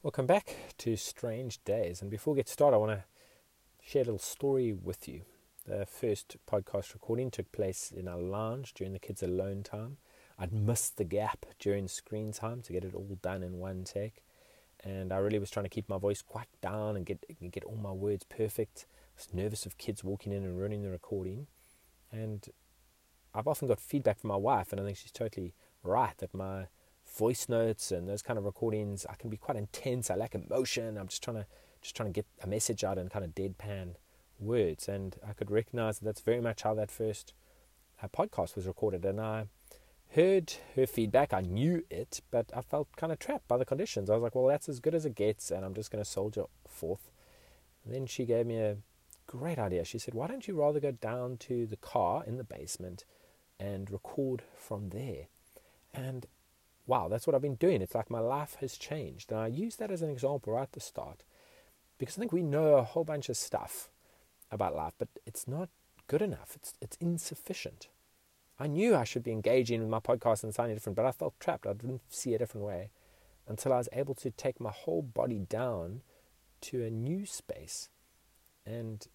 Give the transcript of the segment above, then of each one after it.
Welcome back to Strange Days. And before we get started, I want to share a little story with you. The first podcast recording took place in our lounge during the kids' alone time. I'd missed the gap during screen time to get it all done in one take. And I really was trying to keep my voice quite down and get, and get all my words perfect. I was nervous of kids walking in and ruining the recording. And I've often got feedback from my wife, and I think she's totally right that my voice notes and those kind of recordings, I can be quite intense. I lack emotion. I'm just trying to just trying to get a message out in kind of deadpan words, and I could recognize that that's very much how that first uh, podcast was recorded. And I heard her feedback. I knew it, but I felt kind of trapped by the conditions. I was like, well, that's as good as it gets, and I'm just going to soldier forth. And then she gave me a great idea. She said, why don't you rather go down to the car in the basement and record from there? And wow, that's what I've been doing. It's like my life has changed. And I use that as an example right at the start because I think we know a whole bunch of stuff about life, but it's not good enough. It's, it's insufficient. I knew I should be engaging with my podcast and sounding different, but I felt trapped. I didn't see a different way until I was able to take my whole body down to a new space and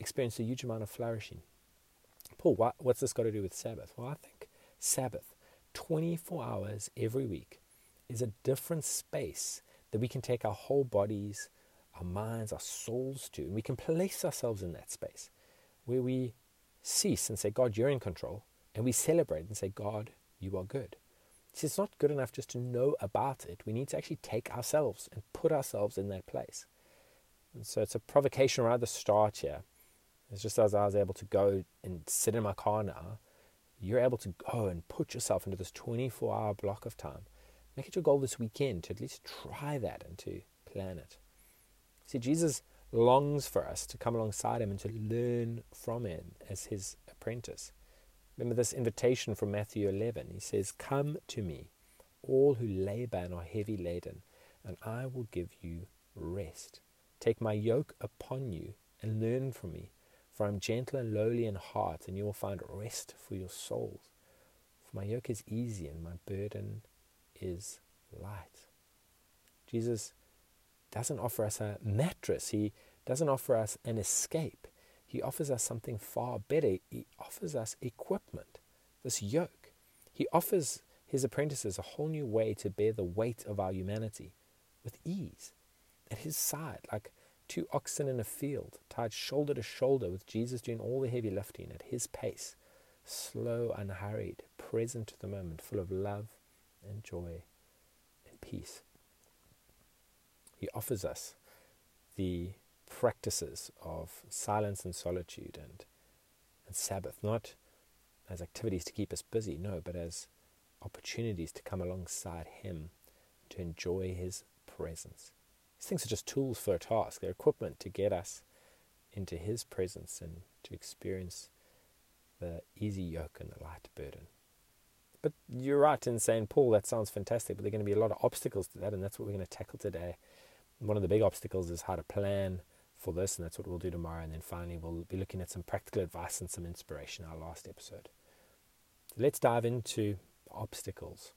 experience a huge amount of flourishing. Paul, what, what's this got to do with Sabbath? Well, I think Sabbath 24 hours every week is a different space that we can take our whole bodies, our minds, our souls to, and we can place ourselves in that space where we cease and say, God, you're in control, and we celebrate and say, God, you are good. See, it's not good enough just to know about it. We need to actually take ourselves and put ourselves in that place. And so it's a provocation at the start here. It's just as I was able to go and sit in my car now you're able to go and put yourself into this 24 hour block of time. Make it your goal this weekend to at least try that and to plan it. See, Jesus longs for us to come alongside him and to learn from him as his apprentice. Remember this invitation from Matthew 11. He says, Come to me, all who labor and are heavy laden, and I will give you rest. Take my yoke upon you and learn from me for I am gentle and lowly in heart, and you will find rest for your souls. For my yoke is easy and my burden is light. Jesus doesn't offer us a mattress, He doesn't offer us an escape. He offers us something far better. He offers us equipment, this yoke. He offers his apprentices a whole new way to bear the weight of our humanity with ease. At his side, like two oxen in a field, tied shoulder to shoulder with Jesus doing all the heavy lifting at his pace, slow, unhurried, present to the moment, full of love and joy and peace. He offers us the practices of silence and solitude and, and Sabbath, not as activities to keep us busy, no, but as opportunities to come alongside Him, to enjoy His presence. These things are just tools for a task. They're equipment to get us into His presence and to experience the easy yoke and the light burden. But you're right in saying, Paul, that sounds fantastic, but there are going to be a lot of obstacles to that, and that's what we're going to tackle today. One of the big obstacles is how to plan for this, and that's what we'll do tomorrow. And then finally, we'll be looking at some practical advice and some inspiration, our last episode. So let's dive into obstacles.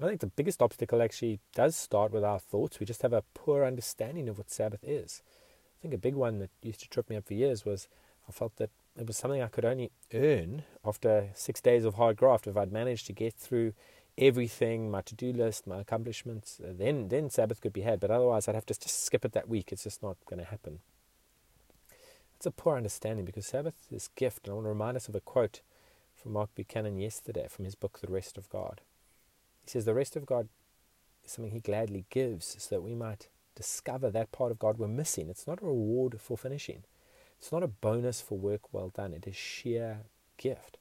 I think the biggest obstacle actually does start with our thoughts. We just have a poor understanding of what Sabbath is. I think a big one that used to trip me up for years was I felt that it was something I could only earn after six days of hard graft if I'd managed to get through everything, my to-do list, my accomplishments. Uh, then, then Sabbath could be had, but otherwise I'd have to just skip it that week. It's just not going to happen. It's a poor understanding because Sabbath is gift, and I want to remind us of a quote from Mark Buchanan yesterday from his book, The Rest of God. He says the rest of God is something He gladly gives so that we might discover that part of God we're missing. It's not a reward for finishing, it's not a bonus for work well done. It is sheer gift.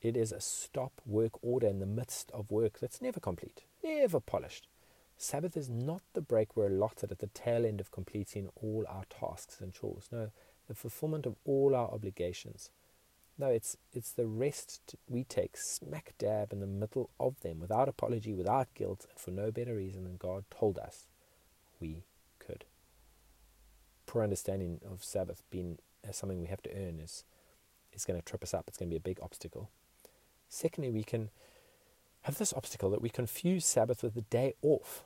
It is a stop work order in the midst of work that's never complete, never polished. Sabbath is not the break we're allotted at the tail end of completing all our tasks and chores. No, the fulfillment of all our obligations. No, it's it's the rest we take smack dab in the middle of them, without apology, without guilt, and for no better reason than God told us we could. Poor understanding of Sabbath being as something we have to earn is is going to trip us up. It's going to be a big obstacle. Secondly, we can have this obstacle that we confuse Sabbath with the day off.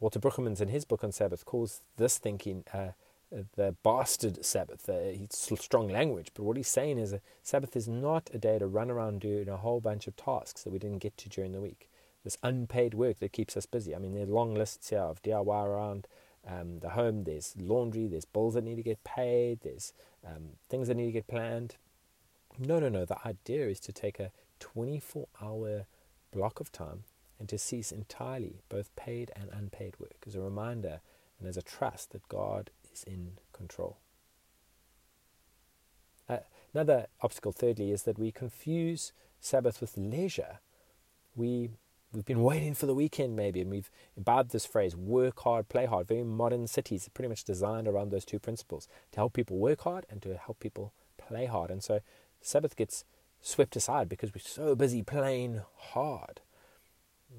Walter Brueggemann's, in his book on Sabbath, calls this thinking uh, the bastard Sabbath. Uh, it's strong language, but what he's saying is a Sabbath is not a day to run around doing a whole bunch of tasks that we didn't get to during the week. This unpaid work that keeps us busy. I mean, there are long lists here of DIY around um, the home. There's laundry. There's bills that need to get paid. There's um, things that need to get planned. No, no, no. The idea is to take a 24-hour block of time and to cease entirely both paid and unpaid work as a reminder and as a trust that God is in control. Uh, another obstacle, thirdly, is that we confuse Sabbath with leisure. We we've been waiting for the weekend maybe, and we've imbibed this phrase "work hard, play hard." Very modern cities are pretty much designed around those two principles to help people work hard and to help people play hard. And so Sabbath gets swept aside because we're so busy playing hard.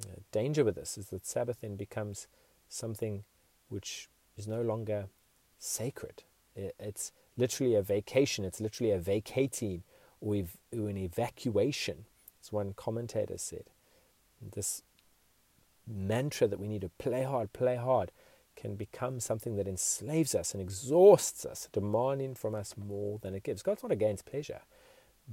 The danger with this is that Sabbath then becomes something which is no longer sacred. It's literally a vacation, it's literally a vacating or an evacuation, as one commentator said. This mantra that we need to play hard, play hard, can become something that enslaves us and exhausts us, demanding from us more than it gives. God's not against pleasure,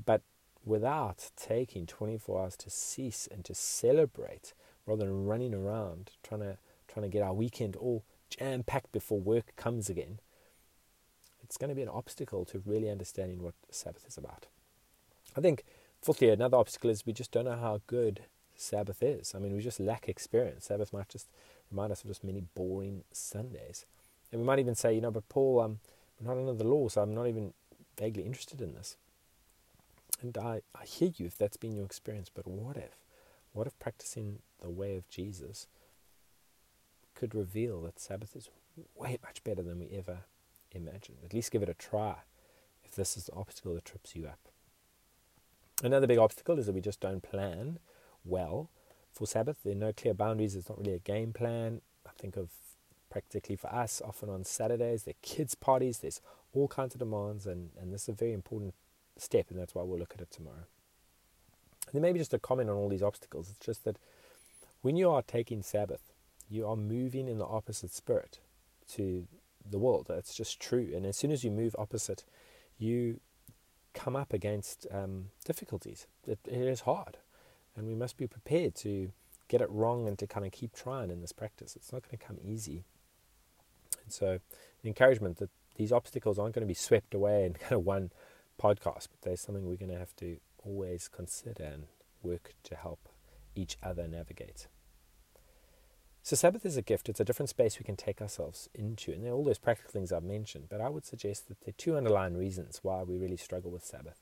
but without taking 24 hours to cease and to celebrate rather than running around trying to trying to get our weekend all jam packed before work comes again it's going to be an obstacle to really understanding what sabbath is about. I think fourthly another obstacle is we just don't know how good sabbath is. I mean we just lack experience. Sabbath might just remind us of just many boring sundays. And we might even say you know but paul um, i'm not under the law so i'm not even vaguely interested in this. And I, I hear you if that's been your experience, but what if? What if practicing the way of Jesus could reveal that Sabbath is way much better than we ever imagined? At least give it a try if this is the obstacle that trips you up. Another big obstacle is that we just don't plan well for Sabbath. There are no clear boundaries. It's not really a game plan. I think of practically for us, often on Saturdays, there are kids' parties, there's all kinds of demands, and, and this is a very important step, and that's why we'll look at it tomorrow. And then maybe just a comment on all these obstacles. It's just that when you are taking Sabbath, you are moving in the opposite spirit to the world. That's just true. And as soon as you move opposite, you come up against um, difficulties. It, it is hard. And we must be prepared to get it wrong and to kind of keep trying in this practice. It's not going to come easy. And so, encouragement that these obstacles aren't going to be swept away in kind of one podcast, but there's something we're going to have to always consider and work to help each other navigate. So, Sabbath is a gift. It's a different space we can take ourselves into. And there are all those practical things I've mentioned, but I would suggest that there are two underlying reasons why we really struggle with Sabbath.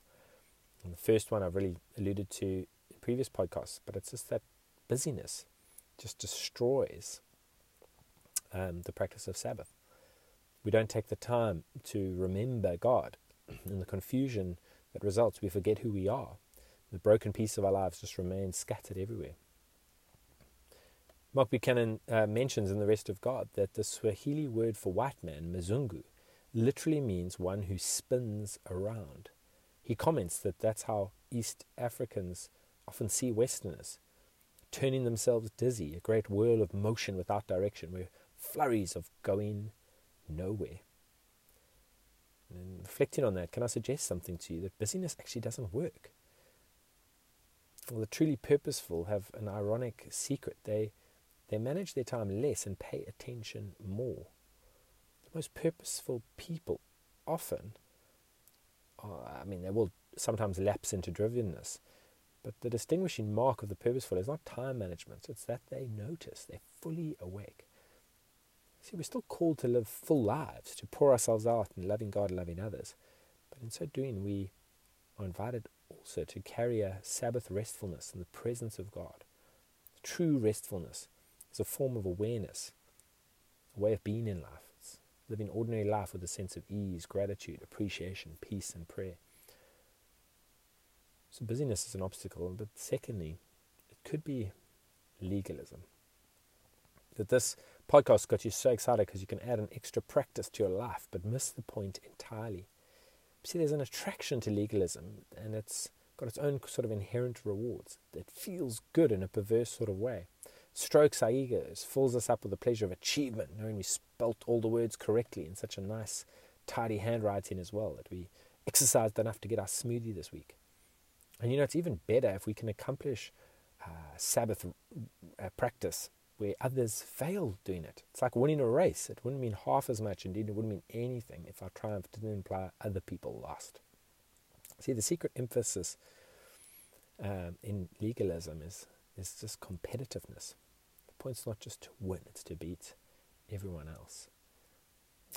And the first one I've really alluded to in previous podcasts, but it's just that busyness just destroys um, the practice of Sabbath. We don't take the time to remember God in the confusion that results, we forget who we are. The broken piece of our lives just remains scattered everywhere. Mark Buchanan uh, mentions in The Rest of God that the Swahili word for white man, mzungu, literally means one who spins around. He comments that that's how East Africans often see Westerners, turning themselves dizzy, a great whirl of motion without direction, where flurries of going nowhere. And reflecting on that, can I suggest something to you that busyness actually doesn't work? Well, the truly purposeful have an ironic secret. They, they manage their time less and pay attention more. The most purposeful people often, uh, I mean, they will sometimes lapse into drivenness, but the distinguishing mark of the purposeful is not time management, it's that they notice, they're fully awake. See, we're still called to live full lives, to pour ourselves out in loving God and loving others. But in so doing, we are invited also to carry a Sabbath restfulness in the presence of God. True restfulness is a form of awareness, a way of being in life. It's living ordinary life with a sense of ease, gratitude, appreciation, peace, and prayer. So busyness is an obstacle, but secondly, it could be legalism. That this podcast got you so excited because you can add an extra practice to your life, but miss the point entirely. See, there's an attraction to legalism, and it's got its own sort of inherent rewards. It feels good in a perverse sort of way. Strokes our egos, fills us up with the pleasure of achievement, knowing we spelt all the words correctly in such a nice, tidy handwriting as well, that we exercised enough to get our smoothie this week. And you know, it's even better if we can accomplish uh, Sabbath uh, practice where others fail doing it. It's like winning a race. It wouldn't mean half as much, indeed, it wouldn't mean anything if our triumph didn't imply other people lost. See, the secret emphasis um, in legalism is, is just competitiveness. Point's not just to win, it's to beat everyone else.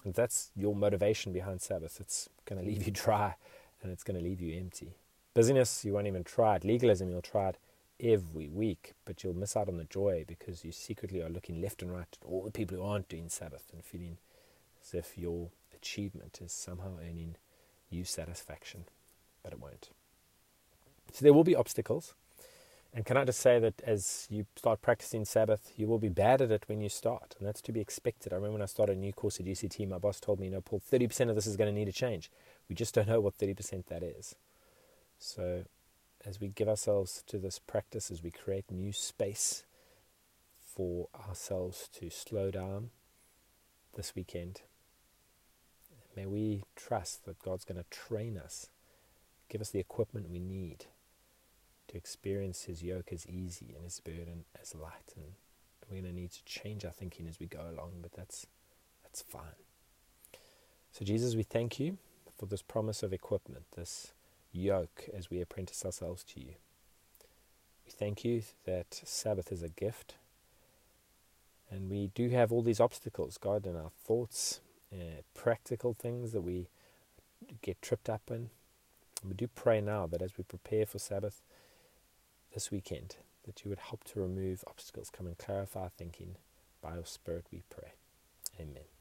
And that's your motivation behind Sabbath. It's going to leave you dry and it's going to leave you empty. Busyness, you won't even try it. Legalism, you'll try it every week, but you'll miss out on the joy because you secretly are looking left and right at all the people who aren't doing Sabbath and feeling as if your achievement is somehow earning you satisfaction, but it won't. So there will be obstacles. And can I just say that as you start practicing Sabbath, you will be bad at it when you start, and that's to be expected. I remember when I started a new course at UCT, my boss told me, you know, Paul, 30% of this is going to need a change. We just don't know what 30% that is. So as we give ourselves to this practice, as we create new space for ourselves to slow down this weekend, may we trust that God's going to train us, give us the equipment we need to experience His yoke as easy and His burden as light. And we're going to need to change our thinking as we go along, but that's, that's fine. So, Jesus, we thank you for this promise of equipment, this yoke as we apprentice ourselves to you. We thank you that Sabbath is a gift. And we do have all these obstacles, God, in our thoughts, uh, practical things that we get tripped up in. We do pray now that as we prepare for Sabbath this weekend that you would help to remove obstacles. Come and clarify our thinking. By your Spirit, we pray. Amen.